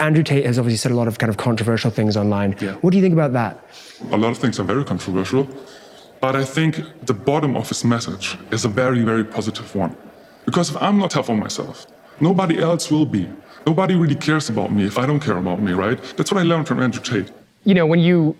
Andrew Tate has obviously said a lot of kind of controversial things online. Yeah. What do you think about that? A lot of things are very controversial, but I think the bottom of his message is a very, very positive one. Because if I'm not tough on myself, nobody else will be. Nobody really cares about me if I don't care about me, right? That's what I learned from Andrew Tate. you know, when you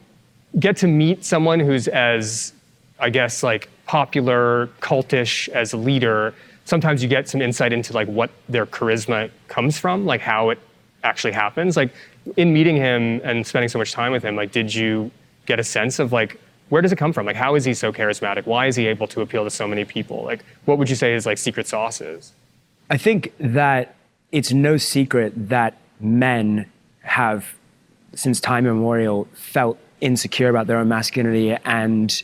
get to meet someone who's as, I guess, like popular, cultish as a leader, sometimes you get some insight into like what their charisma comes from, like how it actually happens. Like in meeting him and spending so much time with him, like did you get a sense of like where does it come from? Like how is he so charismatic? Why is he able to appeal to so many people? Like what would you say his like secret sauce is? I think that it's no secret that men have, since time immemorial, felt insecure about their own masculinity and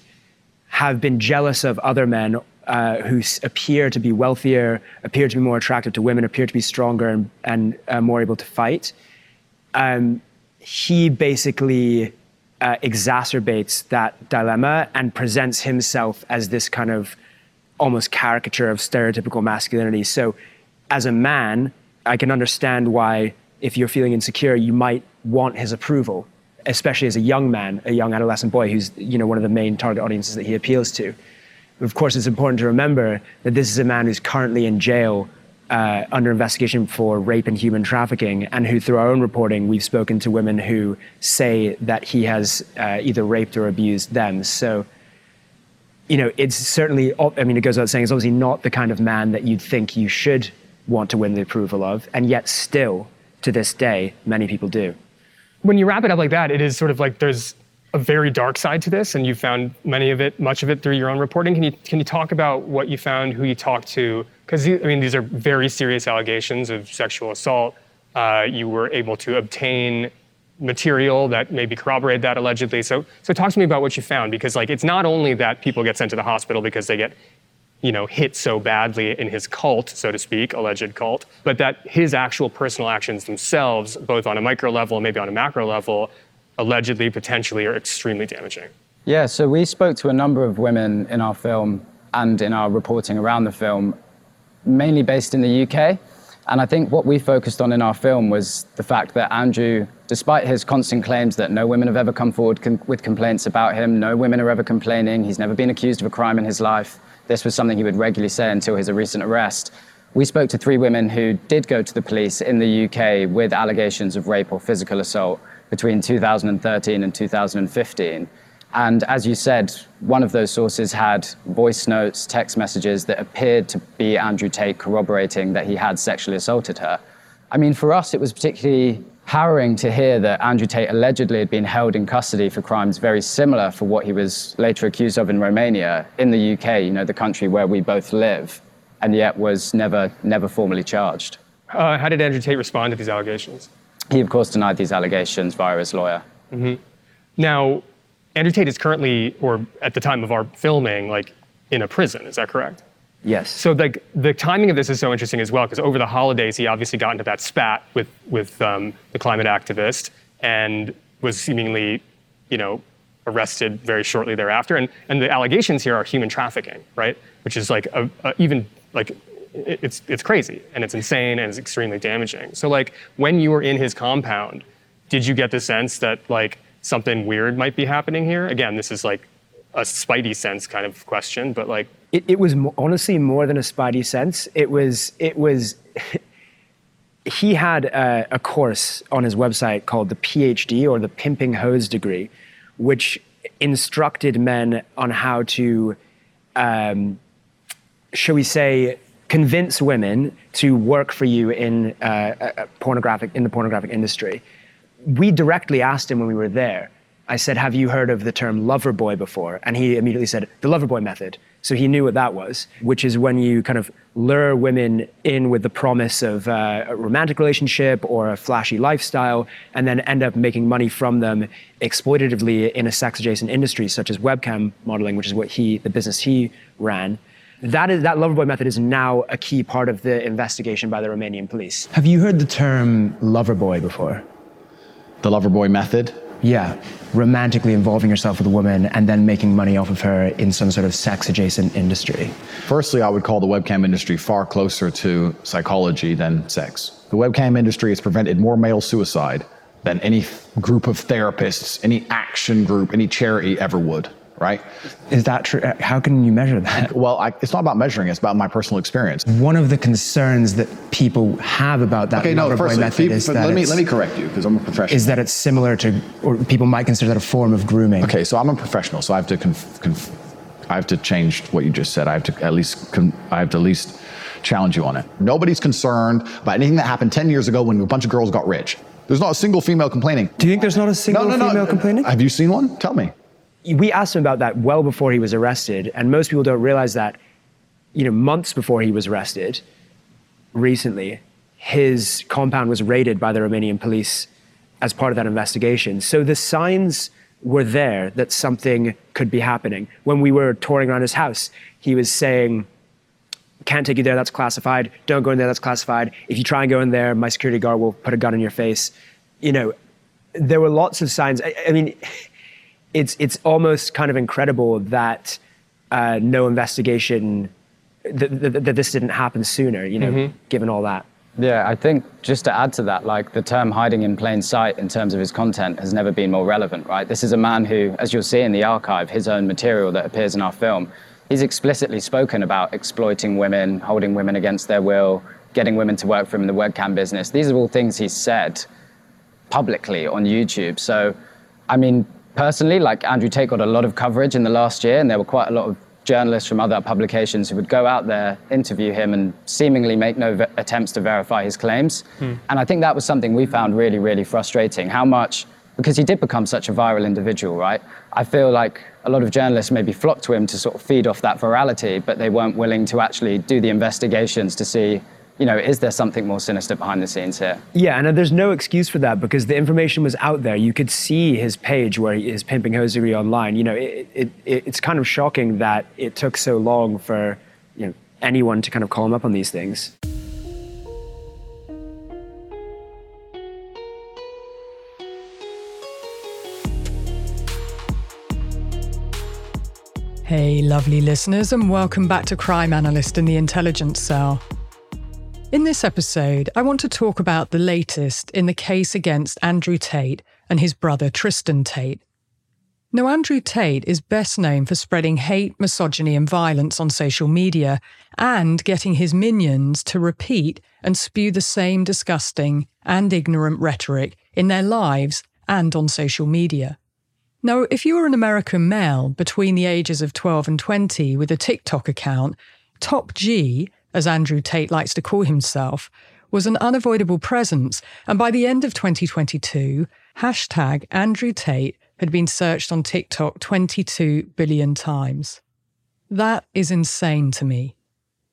have been jealous of other men uh, who appear to be wealthier, appear to be more attractive to women, appear to be stronger and, and uh, more able to fight. Um, he basically uh, exacerbates that dilemma and presents himself as this kind of almost caricature of stereotypical masculinity. So, as a man, I can understand why, if you're feeling insecure, you might want his approval, especially as a young man, a young adolescent boy who's you know one of the main target audiences that he appeals to. Of course, it's important to remember that this is a man who's currently in jail uh, under investigation for rape and human trafficking, and who, through our own reporting, we've spoken to women who say that he has uh, either raped or abused them. So, you know, it's certainly, I mean, it goes without saying, it's obviously not the kind of man that you'd think you should want to win the approval of, and yet still, to this day, many people do. when you wrap it up like that, it is sort of like there's a very dark side to this, and you found many of it, much of it, through your own reporting. Can you can you talk about what you found, who you talked to? Because I mean, these are very serious allegations of sexual assault. Uh, you were able to obtain material that maybe corroborated that allegedly. So so talk to me about what you found, because like it's not only that people get sent to the hospital because they get you know, hit so badly in his cult, so to speak, alleged cult, but that his actual personal actions themselves, both on a micro level and maybe on a macro level, allegedly, potentially, are extremely damaging. Yeah, so we spoke to a number of women in our film and in our reporting around the film, mainly based in the UK. And I think what we focused on in our film was the fact that Andrew, despite his constant claims that no women have ever come forward con- with complaints about him, no women are ever complaining, he's never been accused of a crime in his life, this was something he would regularly say until his recent arrest. We spoke to three women who did go to the police in the UK with allegations of rape or physical assault between 2013 and 2015. And as you said, one of those sources had voice notes, text messages that appeared to be Andrew Tate corroborating that he had sexually assaulted her. I mean, for us, it was particularly harrowing to hear that Andrew Tate allegedly had been held in custody for crimes very similar for what he was later accused of in Romania, in the UK, you know, the country where we both live, and yet was never, never formally charged. Uh, how did Andrew Tate respond to these allegations? He, of course, denied these allegations via his lawyer. Now, Andrew Tate is currently, or at the time of our filming, like in a prison. Is that correct? Yes. So like the timing of this is so interesting as well because over the holidays he obviously got into that spat with with um, the climate activist and was seemingly, you know, arrested very shortly thereafter. And and the allegations here are human trafficking, right? Which is like a, a even like it's it's crazy and it's insane and it's extremely damaging. So like when you were in his compound, did you get the sense that like something weird might be happening here? Again, this is like a spidey sense kind of question, but like it, it was mo- honestly more than a spidey sense. It was it was he had a, a course on his website called the PhD or the Pimping Hoes degree, which instructed men on how to, um, shall we say, convince women to work for you in uh, a pornographic in the pornographic industry. We directly asked him when we were there. I said, "Have you heard of the term lover boy before?" And he immediately said, "The lover boy method." So he knew what that was, which is when you kind of lure women in with the promise of uh, a romantic relationship or a flashy lifestyle, and then end up making money from them exploitatively in a sex adjacent industry, such as webcam modeling, which is what he, the business he ran. That is that loverboy method is now a key part of the investigation by the Romanian police. Have you heard the term loverboy before? The loverboy method? Yeah, romantically involving yourself with a woman and then making money off of her in some sort of sex adjacent industry. Firstly, I would call the webcam industry far closer to psychology than sex. The webcam industry has prevented more male suicide than any group of therapists, any action group, any charity ever would right? Is that true? How can you measure that? Well, I, it's not about measuring; it's about my personal experience. One of the concerns that people have about that okay, no, first, method is that let me let me correct you because I'm a professional. Is that it's similar to, or people might consider that a form of grooming? Okay, so I'm a professional, so I have to conf, conf, I have to change what you just said. I have to at least con, I have to at least challenge you on it. Nobody's concerned about anything that happened 10 years ago when a bunch of girls got rich. There's not a single female complaining. Do you think there's not a single no, no, female no. complaining? Have you seen one? Tell me we asked him about that well before he was arrested, and most people don't realize that, you know, months before he was arrested, recently, his compound was raided by the Romanian police as part of that investigation. So the signs were there that something could be happening. When we were touring around his house, he was saying, can't take you there, that's classified. Don't go in there, that's classified. If you try and go in there, my security guard will put a gun in your face. You know, there were lots of signs. I, I mean, it's it's almost kind of incredible that uh, no investigation that, that, that, this didn't happen sooner. You know, mm-hmm. given all that. Yeah, I think just to add to that, like the term hiding in plain sight in terms of his content has never been more relevant, right? This is a man who, as you'll see in the archive, his own material that appears in our film, he's explicitly spoken about exploiting women, holding women against their will, getting women to work for him in the webcam business. These are all things he's said publicly on YouTube. So, I mean, personally, like Andrew Tate got a lot of coverage in the last year, and there were quite a lot of journalists from other publications who would go out there, interview him, and seemingly make no ve- attempts to verify his claims. Hmm. And I think that was something we found really, really frustrating. How much, because he did become such a viral individual, right? I feel like a lot of journalists maybe flocked to him to sort of feed off that virality, but they weren't willing to actually do the investigations to see you know, is there something more sinister behind the scenes here? Yeah, and uh, there's no excuse for that because the information was out there. You could see his page where he is pimping hosiery online. You know, it, it, it, it's kind of shocking that it took so long for you know anyone to kind of call him up on these things. Hey, lovely listeners, and welcome back to Crime Analyst in the Intelligence Cell. In this episode, I want to talk about the latest in the case against Andrew Tate and his brother Tristan Tate. Now, Andrew Tate is best known for spreading hate, misogyny, and violence on social media and getting his minions to repeat and spew the same disgusting and ignorant rhetoric in their lives and on social media. Now, if you are an American male between the ages of 12 and 20 with a TikTok account, Top G as Andrew Tate likes to call himself, was an unavoidable presence, and by the end of 2022, hashtag Andrew Tate had been searched on TikTok 22 billion times. That is insane to me.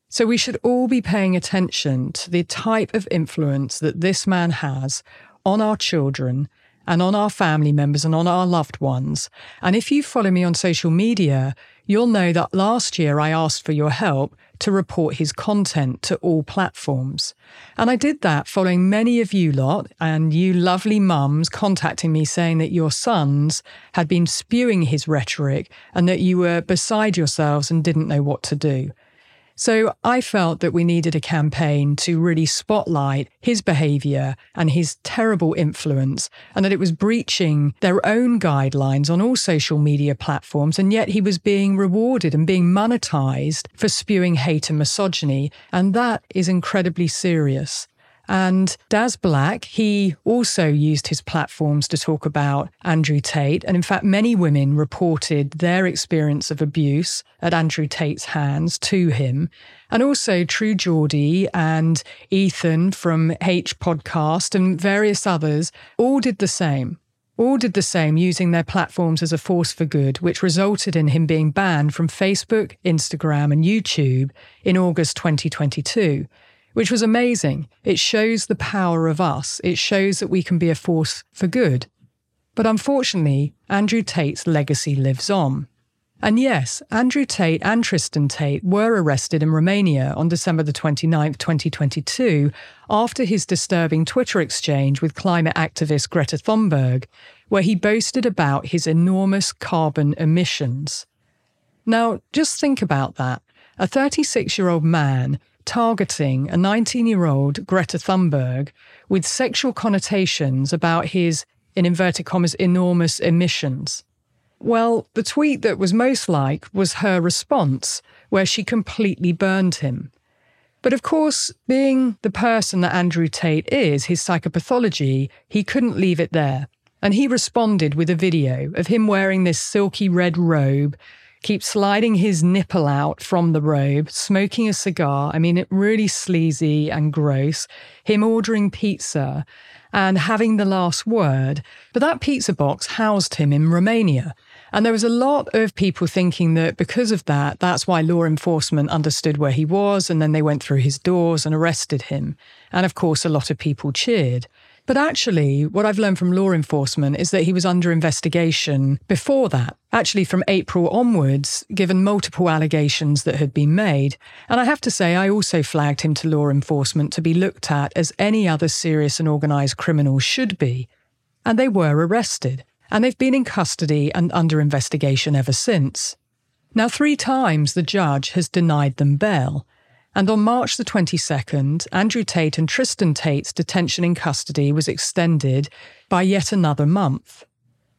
So we should all be paying attention to the type of influence that this man has on our children and on our family members and on our loved ones. And if you follow me on social media, you'll know that last year I asked for your help to report his content to all platforms. And I did that following many of you lot and you lovely mums contacting me saying that your sons had been spewing his rhetoric and that you were beside yourselves and didn't know what to do. So I felt that we needed a campaign to really spotlight his behaviour and his terrible influence, and that it was breaching their own guidelines on all social media platforms, and yet he was being rewarded and being monetized for spewing hate and misogyny. And that is incredibly serious. And Daz Black, he also used his platforms to talk about Andrew Tate. And in fact, many women reported their experience of abuse at Andrew Tate's hands to him. And also True Geordie and Ethan from H Podcast and various others all did the same all did the same using their platforms as a force for good, which resulted in him being banned from Facebook, Instagram, and YouTube in August 2022, which was amazing. It shows the power of us, it shows that we can be a force for good. But unfortunately, Andrew Tate's legacy lives on. And yes, Andrew Tate and Tristan Tate were arrested in Romania on December the 29th, 2022, after his disturbing Twitter exchange with climate activist Greta Thunberg, where he boasted about his enormous carbon emissions. Now, just think about that. A 36 year old man targeting a 19 year old Greta Thunberg with sexual connotations about his, in inverted commas, enormous emissions. Well, the tweet that was most like was her response, where she completely burned him. But of course, being the person that Andrew Tate is, his psychopathology, he couldn't leave it there. And he responded with a video of him wearing this silky red robe, keep sliding his nipple out from the robe, smoking a cigar. I mean, it really sleazy and gross. Him ordering pizza and having the last word. But that pizza box housed him in Romania. And there was a lot of people thinking that because of that, that's why law enforcement understood where he was. And then they went through his doors and arrested him. And of course, a lot of people cheered. But actually, what I've learned from law enforcement is that he was under investigation before that, actually from April onwards, given multiple allegations that had been made. And I have to say, I also flagged him to law enforcement to be looked at as any other serious and organised criminal should be. And they were arrested and they've been in custody and under investigation ever since. Now, three times the judge has denied them bail, and on March the 22nd, Andrew Tate and Tristan Tate's detention in custody was extended by yet another month.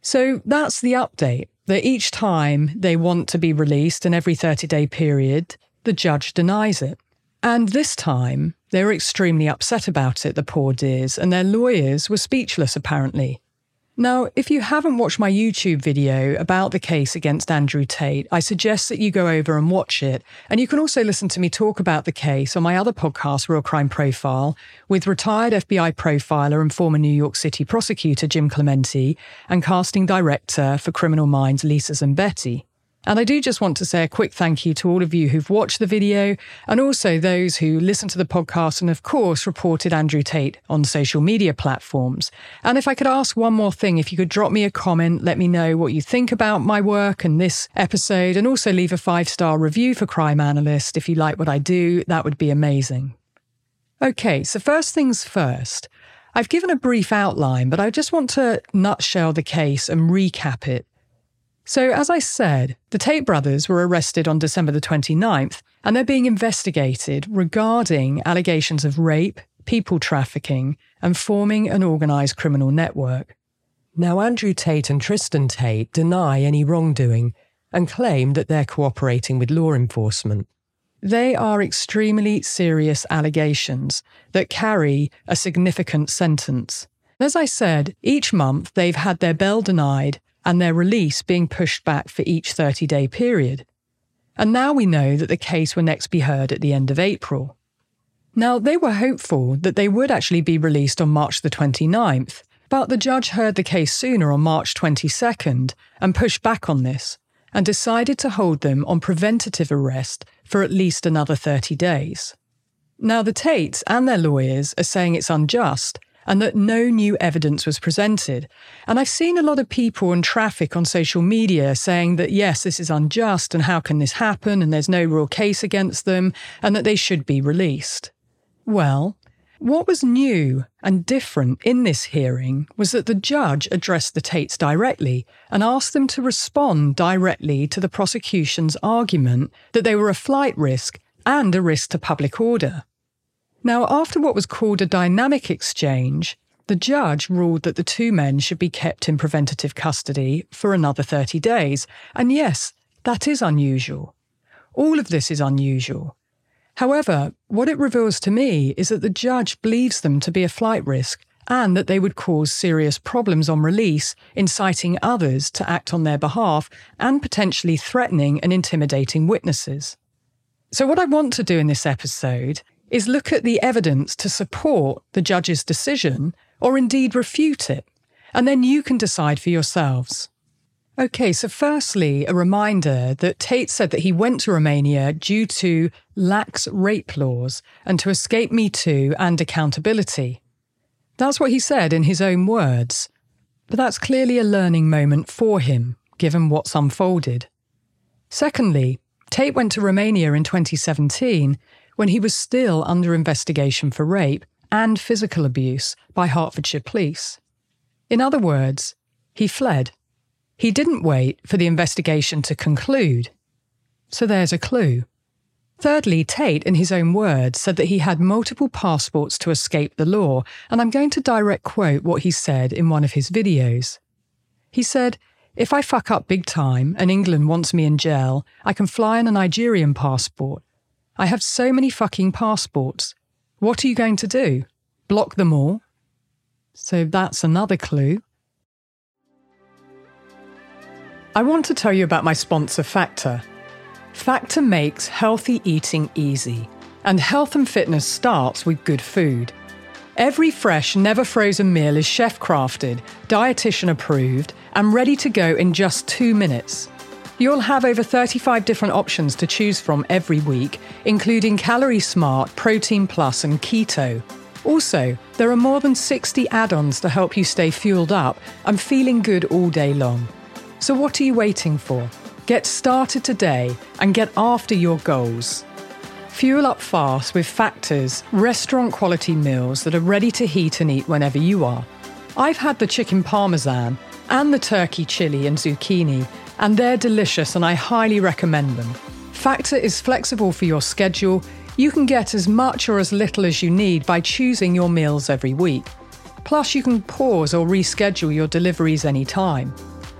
So that's the update that each time they want to be released in every 30 day period, the judge denies it. And this time, they were extremely upset about it, the poor dears, and their lawyers were speechless apparently. Now, if you haven't watched my YouTube video about the case against Andrew Tate, I suggest that you go over and watch it. And you can also listen to me talk about the case on my other podcast, Real Crime Profile, with retired FBI profiler and former New York City prosecutor Jim Clemente and casting director for Criminal Minds Lisa Zambetti. And I do just want to say a quick thank you to all of you who've watched the video and also those who listened to the podcast and, of course, reported Andrew Tate on social media platforms. And if I could ask one more thing, if you could drop me a comment, let me know what you think about my work and this episode, and also leave a five star review for Crime Analyst if you like what I do, that would be amazing. Okay, so first things first. I've given a brief outline, but I just want to nutshell the case and recap it so, as I said, the Tate brothers were arrested on December the 29th, and they're being investigated regarding allegations of rape, people trafficking, and forming an organised criminal network. Now, Andrew Tate and Tristan Tate deny any wrongdoing and claim that they're cooperating with law enforcement. They are extremely serious allegations that carry a significant sentence. As I said, each month they've had their bail denied and their release being pushed back for each 30 day period. And now we know that the case will next be heard at the end of April. Now, they were hopeful that they would actually be released on March the 29th, but the judge heard the case sooner on March 22nd and pushed back on this and decided to hold them on preventative arrest for at least another 30 days. Now, the Tates and their lawyers are saying it's unjust and that no new evidence was presented. And I've seen a lot of people and traffic on social media saying that, yes, this is unjust and how can this happen and there's no real case against them and that they should be released. Well, what was new and different in this hearing was that the judge addressed the Tates directly and asked them to respond directly to the prosecution's argument that they were a flight risk and a risk to public order. Now, after what was called a dynamic exchange, the judge ruled that the two men should be kept in preventative custody for another 30 days. And yes, that is unusual. All of this is unusual. However, what it reveals to me is that the judge believes them to be a flight risk and that they would cause serious problems on release, inciting others to act on their behalf and potentially threatening and intimidating witnesses. So, what I want to do in this episode is look at the evidence to support the judge's decision or indeed refute it, and then you can decide for yourselves. Okay, so firstly, a reminder that Tate said that he went to Romania due to lax rape laws and to escape Me Too and accountability. That's what he said in his own words. But that's clearly a learning moment for him, given what's unfolded. Secondly, Tate went to Romania in 2017 when he was still under investigation for rape and physical abuse by Hertfordshire police. In other words, he fled. He didn't wait for the investigation to conclude. So there's a clue. Thirdly, Tate, in his own words, said that he had multiple passports to escape the law, and I'm going to direct quote what he said in one of his videos. He said, If I fuck up big time and England wants me in jail, I can fly on a Nigerian passport. I have so many fucking passports. What are you going to do? Block them all? So that's another clue. I want to tell you about my sponsor, Factor. Factor makes healthy eating easy, and health and fitness starts with good food. Every fresh, never frozen meal is chef crafted, dietitian approved, and ready to go in just two minutes. You'll have over 35 different options to choose from every week, including Calorie Smart, Protein Plus, and Keto. Also, there are more than 60 add ons to help you stay fueled up and feeling good all day long. So, what are you waiting for? Get started today and get after your goals. Fuel up fast with Factors, restaurant quality meals that are ready to heat and eat whenever you are. I've had the chicken parmesan and the turkey chili and zucchini, and they're delicious and I highly recommend them. Factor is flexible for your schedule. You can get as much or as little as you need by choosing your meals every week. Plus, you can pause or reschedule your deliveries anytime.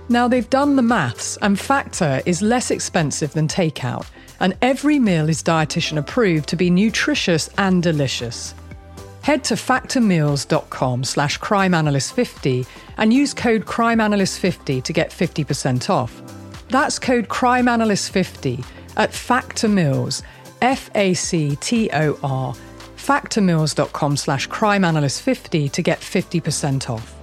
Now, they've done the maths, and Factor is less expensive than takeout, and every meal is dietitian approved to be nutritious and delicious. Head to factormeals.com slash crimeanalyst50 and use code crimeanalyst50 to get 50% off. That's code crimeanalyst50 at Factor Meals, F-A-C-T-O-R, factormeals.com slash crimeanalyst50 to get 50% off.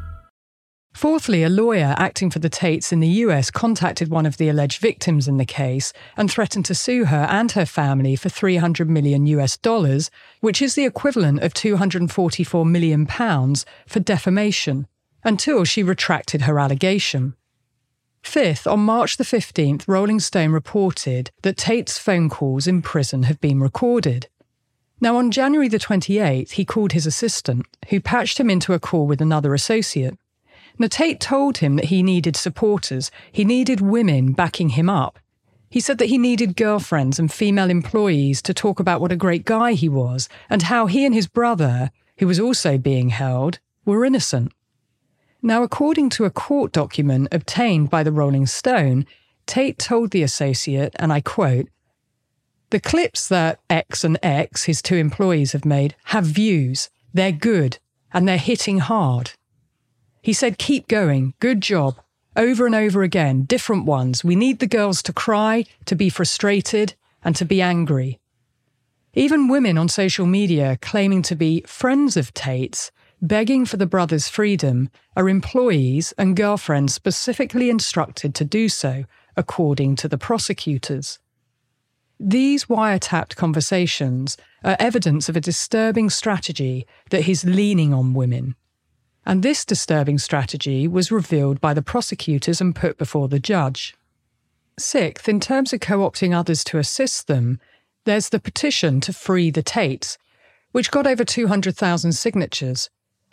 Fourthly, a lawyer acting for the Tates in the US contacted one of the alleged victims in the case and threatened to sue her and her family for 300 million US dollars, which is the equivalent of 244 million pounds for defamation, until she retracted her allegation. Fifth, on March the 15th, Rolling Stone reported that Tate's phone calls in prison have been recorded. Now, on January the 28th, he called his assistant, who patched him into a call with another associate. Now, Tate told him that he needed supporters, he needed women backing him up. He said that he needed girlfriends and female employees to talk about what a great guy he was and how he and his brother, who was also being held, were innocent. Now, according to a court document obtained by the Rolling Stone, Tate told the associate, and I quote, The clips that X and X, his two employees, have made have views. They're good and they're hitting hard. He said, Keep going. Good job. Over and over again, different ones. We need the girls to cry, to be frustrated, and to be angry. Even women on social media claiming to be friends of Tate's, begging for the brothers' freedom, are employees and girlfriends specifically instructed to do so, according to the prosecutors. These wiretapped conversations are evidence of a disturbing strategy that he's leaning on women. And this disturbing strategy was revealed by the prosecutors and put before the judge. Sixth, in terms of co opting others to assist them, there's the petition to free the Tates, which got over 200,000 signatures.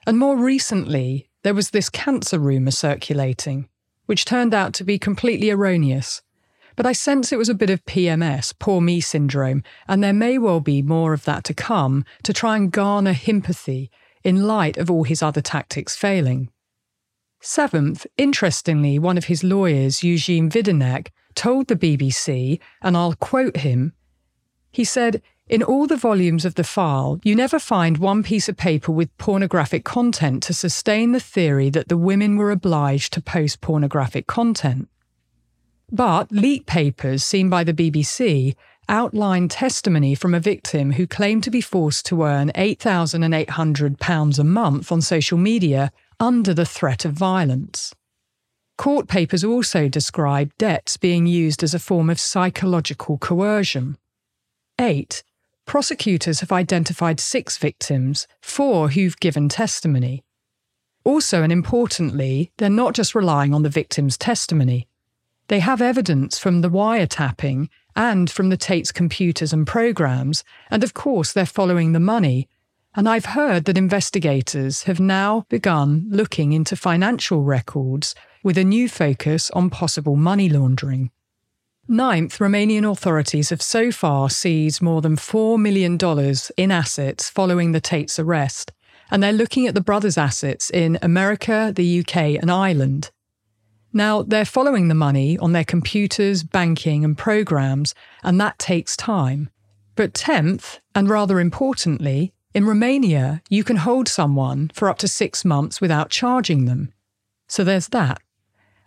And more recently, there was this cancer rumour circulating, which turned out to be completely erroneous. But I sense it was a bit of PMS, poor me syndrome, and there may well be more of that to come to try and garner sympathy in light of all his other tactics failing. Seventh, interestingly, one of his lawyers, Eugene Vidineac, told the BBC, and I'll quote him he said, in all the volumes of the file, you never find one piece of paper with pornographic content to sustain the theory that the women were obliged to post pornographic content. But leaked papers seen by the BBC outline testimony from a victim who claimed to be forced to earn £8,800 a month on social media under the threat of violence. Court papers also describe debts being used as a form of psychological coercion. 8. Prosecutors have identified six victims, four who've given testimony. Also, and importantly, they're not just relying on the victim's testimony. They have evidence from the wiretapping and from the Tate's computers and programs, and of course, they're following the money. And I've heard that investigators have now begun looking into financial records with a new focus on possible money laundering. Ninth, Romanian authorities have so far seized more than $4 million in assets following the Tate's arrest, and they're looking at the brothers' assets in America, the UK, and Ireland. Now, they're following the money on their computers, banking, and programs, and that takes time. But 10th, and rather importantly, in Romania, you can hold someone for up to six months without charging them. So there's that.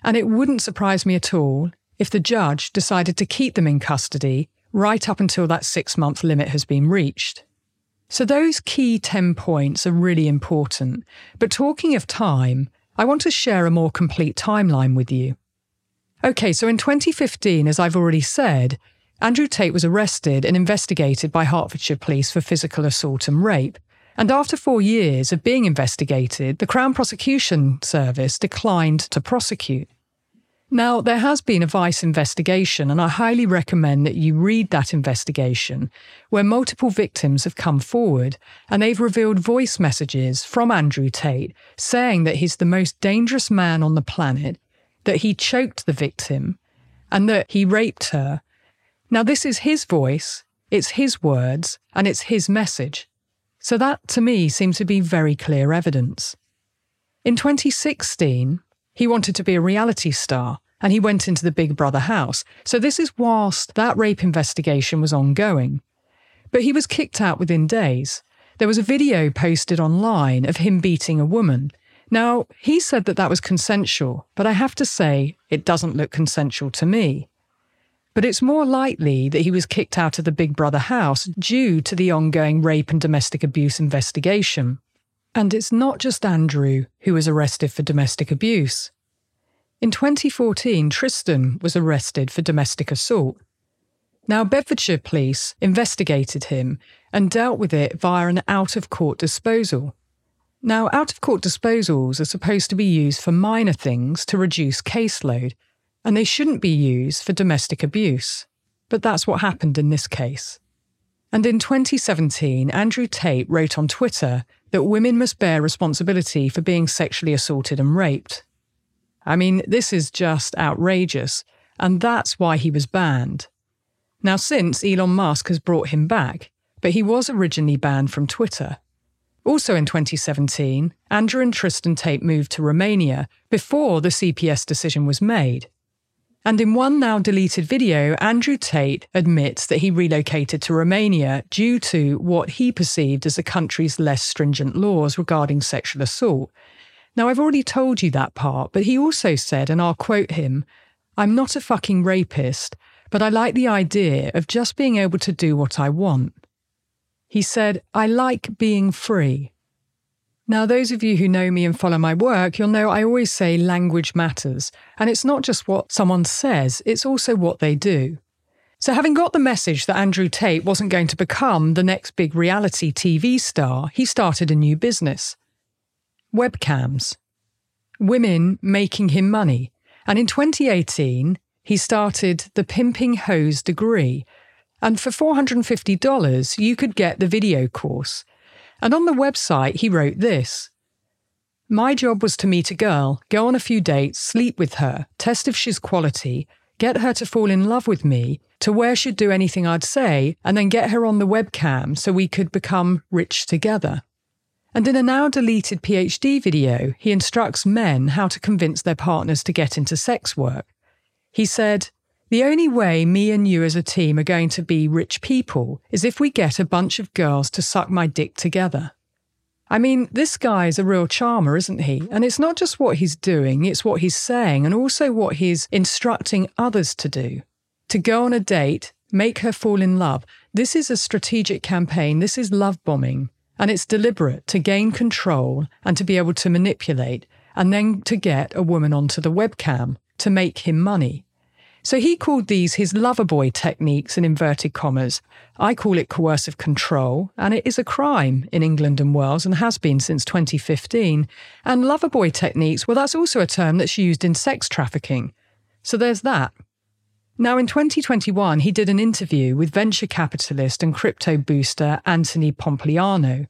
And it wouldn't surprise me at all if the judge decided to keep them in custody right up until that six month limit has been reached. So, those key 10 points are really important. But talking of time, I want to share a more complete timeline with you. Okay, so in 2015, as I've already said, Andrew Tate was arrested and investigated by Hertfordshire Police for physical assault and rape. And after four years of being investigated, the Crown Prosecution Service declined to prosecute. Now, there has been a Vice investigation, and I highly recommend that you read that investigation, where multiple victims have come forward and they've revealed voice messages from Andrew Tate saying that he's the most dangerous man on the planet, that he choked the victim, and that he raped her. Now, this is his voice, it's his words, and it's his message. So, that to me seems to be very clear evidence. In 2016, he wanted to be a reality star and he went into the Big Brother house. So this is whilst that rape investigation was ongoing. But he was kicked out within days. There was a video posted online of him beating a woman. Now, he said that that was consensual, but I have to say, it doesn't look consensual to me. But it's more likely that he was kicked out of the Big Brother house due to the ongoing rape and domestic abuse investigation. And it's not just Andrew who was arrested for domestic abuse. In 2014, Tristan was arrested for domestic assault. Now, Bedfordshire police investigated him and dealt with it via an out of court disposal. Now, out of court disposals are supposed to be used for minor things to reduce caseload, and they shouldn't be used for domestic abuse. But that's what happened in this case. And in 2017, Andrew Tate wrote on Twitter that women must bear responsibility for being sexually assaulted and raped. I mean, this is just outrageous, and that's why he was banned. Now, since Elon Musk has brought him back, but he was originally banned from Twitter. Also in 2017, Andrew and Tristan Tate moved to Romania before the CPS decision was made. And in one now deleted video, Andrew Tate admits that he relocated to Romania due to what he perceived as the country's less stringent laws regarding sexual assault. Now, I've already told you that part, but he also said, and I'll quote him I'm not a fucking rapist, but I like the idea of just being able to do what I want. He said, I like being free. Now, those of you who know me and follow my work, you'll know I always say language matters. And it's not just what someone says, it's also what they do. So, having got the message that Andrew Tate wasn't going to become the next big reality TV star, he started a new business webcams. Women making him money. And in 2018, he started the Pimping Hoes degree. And for $450, you could get the video course. And on the website, he wrote this My job was to meet a girl, go on a few dates, sleep with her, test if she's quality, get her to fall in love with me, to where she'd do anything I'd say, and then get her on the webcam so we could become rich together. And in a now deleted PhD video, he instructs men how to convince their partners to get into sex work. He said, The only way me and you as a team are going to be rich people is if we get a bunch of girls to suck my dick together. I mean, this guy is a real charmer, isn't he? And it's not just what he's doing, it's what he's saying and also what he's instructing others to do. To go on a date, make her fall in love. This is a strategic campaign. This is love bombing. And it's deliberate to gain control and to be able to manipulate and then to get a woman onto the webcam to make him money. So he called these his loverboy techniques in inverted commas. I call it coercive control, and it is a crime in England and Wales and has been since 2015. And loverboy techniques, well, that's also a term that's used in sex trafficking. So there's that. Now, in 2021, he did an interview with venture capitalist and crypto booster Anthony Pompliano.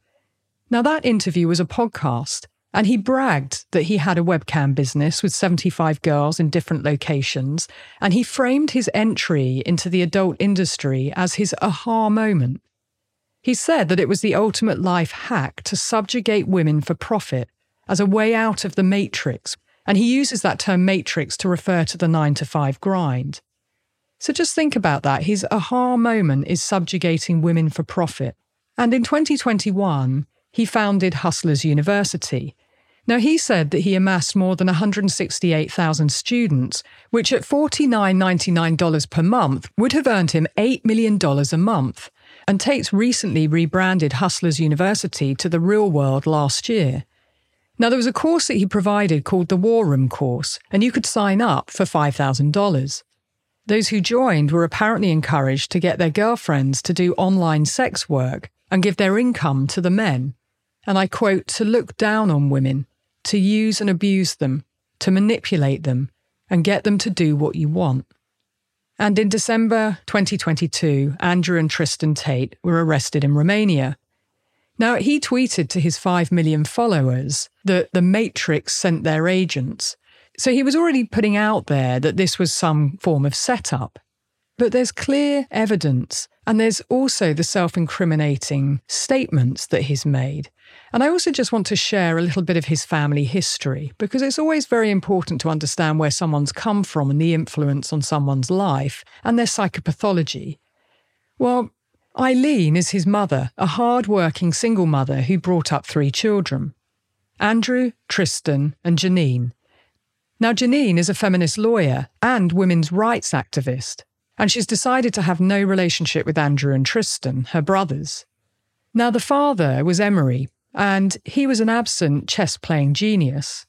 Now, that interview was a podcast, and he bragged that he had a webcam business with 75 girls in different locations, and he framed his entry into the adult industry as his aha moment. He said that it was the ultimate life hack to subjugate women for profit as a way out of the matrix, and he uses that term matrix to refer to the 9 to 5 grind. So just think about that. His aha moment is subjugating women for profit. And in 2021, he founded Hustlers University. Now, he said that he amassed more than 168,000 students, which at $49.99 per month would have earned him $8 million a month. And Tate's recently rebranded Hustlers University to the real world last year. Now, there was a course that he provided called the War Room course, and you could sign up for $5,000. Those who joined were apparently encouraged to get their girlfriends to do online sex work and give their income to the men. And I quote, to look down on women, to use and abuse them, to manipulate them, and get them to do what you want. And in December 2022, Andrew and Tristan Tate were arrested in Romania. Now, he tweeted to his 5 million followers that the Matrix sent their agents so he was already putting out there that this was some form of setup. But there's clear evidence, and there's also the self incriminating statements that he's made. And I also just want to share a little bit of his family history because it's always very important to understand where someone's come from and the influence on someone's life and their psychopathology. Well, Eileen is his mother, a hard working single mother who brought up three children Andrew, Tristan, and Janine. Now, Janine is a feminist lawyer and women's rights activist, and she's decided to have no relationship with Andrew and Tristan, her brothers. Now, the father was Emory, and he was an absent chess playing genius.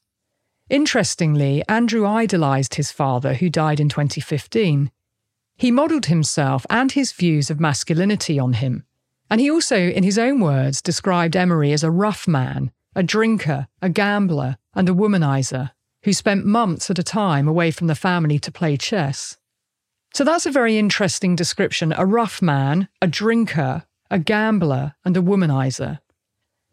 Interestingly, Andrew idolised his father, who died in 2015. He modelled himself and his views of masculinity on him. And he also, in his own words, described Emory as a rough man, a drinker, a gambler, and a womanizer who spent months at a time away from the family to play chess. So that's a very interesting description a rough man, a drinker, a gambler, and a womanizer.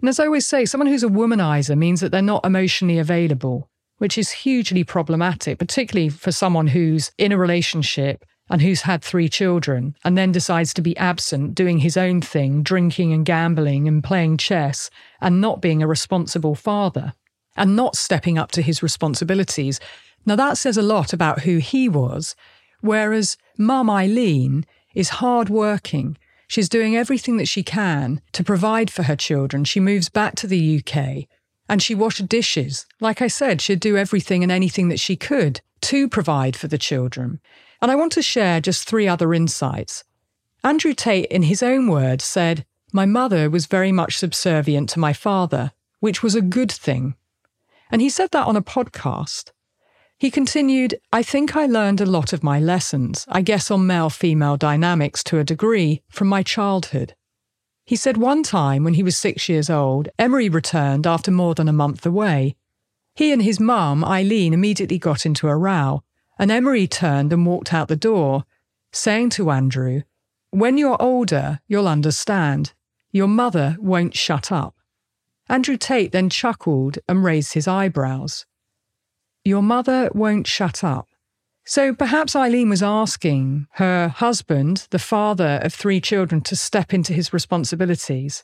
And as I always say, someone who's a womanizer means that they're not emotionally available, which is hugely problematic, particularly for someone who's in a relationship and who's had three children and then decides to be absent, doing his own thing, drinking and gambling and playing chess, and not being a responsible father and not stepping up to his responsibilities. Now, that says a lot about who he was, whereas Mum Eileen is hardworking. She's doing everything that she can to provide for her children. She moves back to the UK and she washed dishes. Like I said, she'd do everything and anything that she could to provide for the children. And I want to share just three other insights. Andrew Tate, in his own words, said, My mother was very much subservient to my father, which was a good thing. And he said that on a podcast. He continued, I think I learned a lot of my lessons, I guess on male female dynamics to a degree, from my childhood. He said one time when he was six years old, Emory returned after more than a month away. He and his mum, Eileen, immediately got into a row, And Emory turned and walked out the door, saying to Andrew, When you're older, you'll understand. Your mother won't shut up. Andrew Tate then chuckled and raised his eyebrows. Your mother won't shut up. So perhaps Eileen was asking her husband, the father of three children, to step into his responsibilities.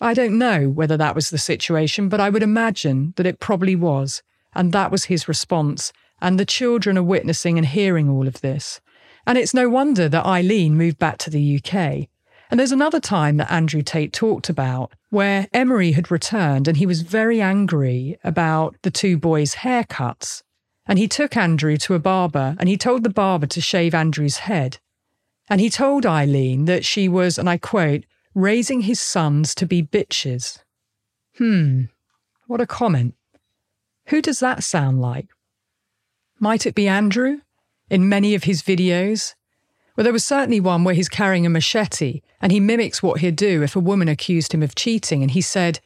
I don't know whether that was the situation, but I would imagine that it probably was. And that was his response. And the children are witnessing and hearing all of this. And it's no wonder that Eileen moved back to the UK. And there's another time that Andrew Tate talked about where Emory had returned and he was very angry about the two boys' haircuts. And he took Andrew to a barber and he told the barber to shave Andrew's head. And he told Eileen that she was, and I quote, raising his sons to be bitches. Hmm, what a comment. Who does that sound like? Might it be Andrew? In many of his videos, well, there was certainly one where he's carrying a machete and he mimics what he'd do if a woman accused him of cheating. And he said,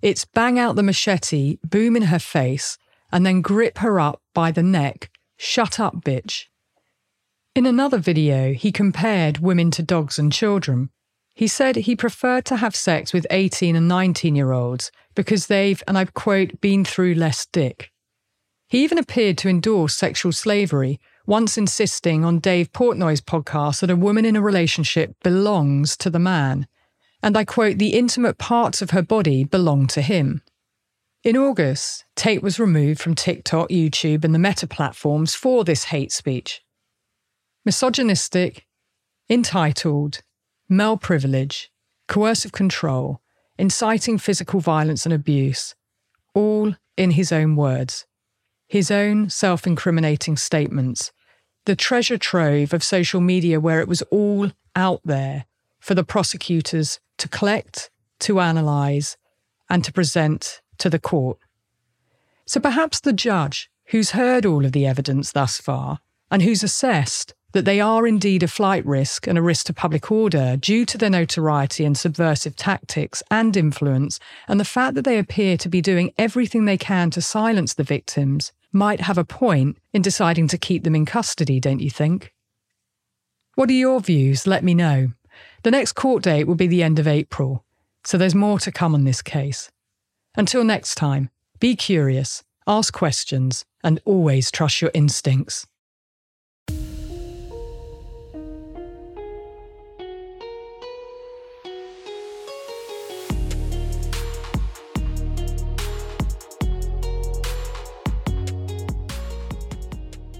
It's bang out the machete, boom in her face, and then grip her up by the neck. Shut up, bitch. In another video, he compared women to dogs and children. He said he preferred to have sex with 18 and 19 year olds because they've, and I quote, been through less dick. He even appeared to endorse sexual slavery once insisting on Dave Portnoy's podcast that a woman in a relationship belongs to the man. And I quote, the intimate parts of her body belong to him. In August, Tate was removed from TikTok, YouTube, and the meta platforms for this hate speech. Misogynistic, entitled, male privilege, coercive control, inciting physical violence and abuse, all in his own words, his own self incriminating statements the treasure trove of social media where it was all out there for the prosecutors to collect, to analyse, and to present to the court. So perhaps the judge, who's heard all of the evidence thus far, and who's assessed that they are indeed a flight risk and a risk to public order due to their notoriety and subversive tactics and influence, and the fact that they appear to be doing everything they can to silence the victims, might have a point in deciding to keep them in custody, don't you think? What are your views? Let me know. The next court date will be the end of April, so there's more to come on this case. Until next time, be curious, ask questions, and always trust your instincts.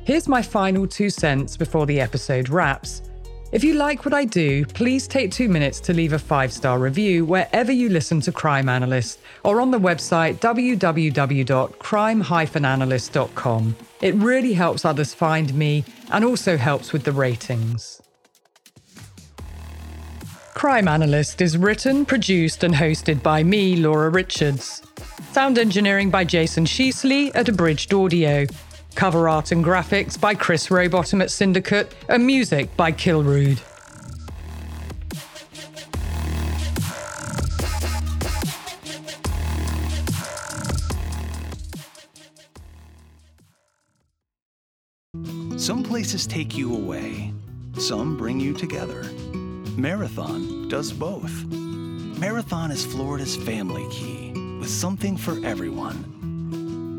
Here's my final two cents before the episode wraps. If you like what I do, please take two minutes to leave a five star review wherever you listen to Crime Analyst or on the website www.crime analyst.com. It really helps others find me and also helps with the ratings. Crime Analyst is written, produced, and hosted by me, Laura Richards. Sound engineering by Jason Sheasley at Abridged Audio. Cover art and graphics by Chris Rowbottom at Syndicate, and music by Kilrude. Some places take you away, some bring you together. Marathon does both. Marathon is Florida's family key, with something for everyone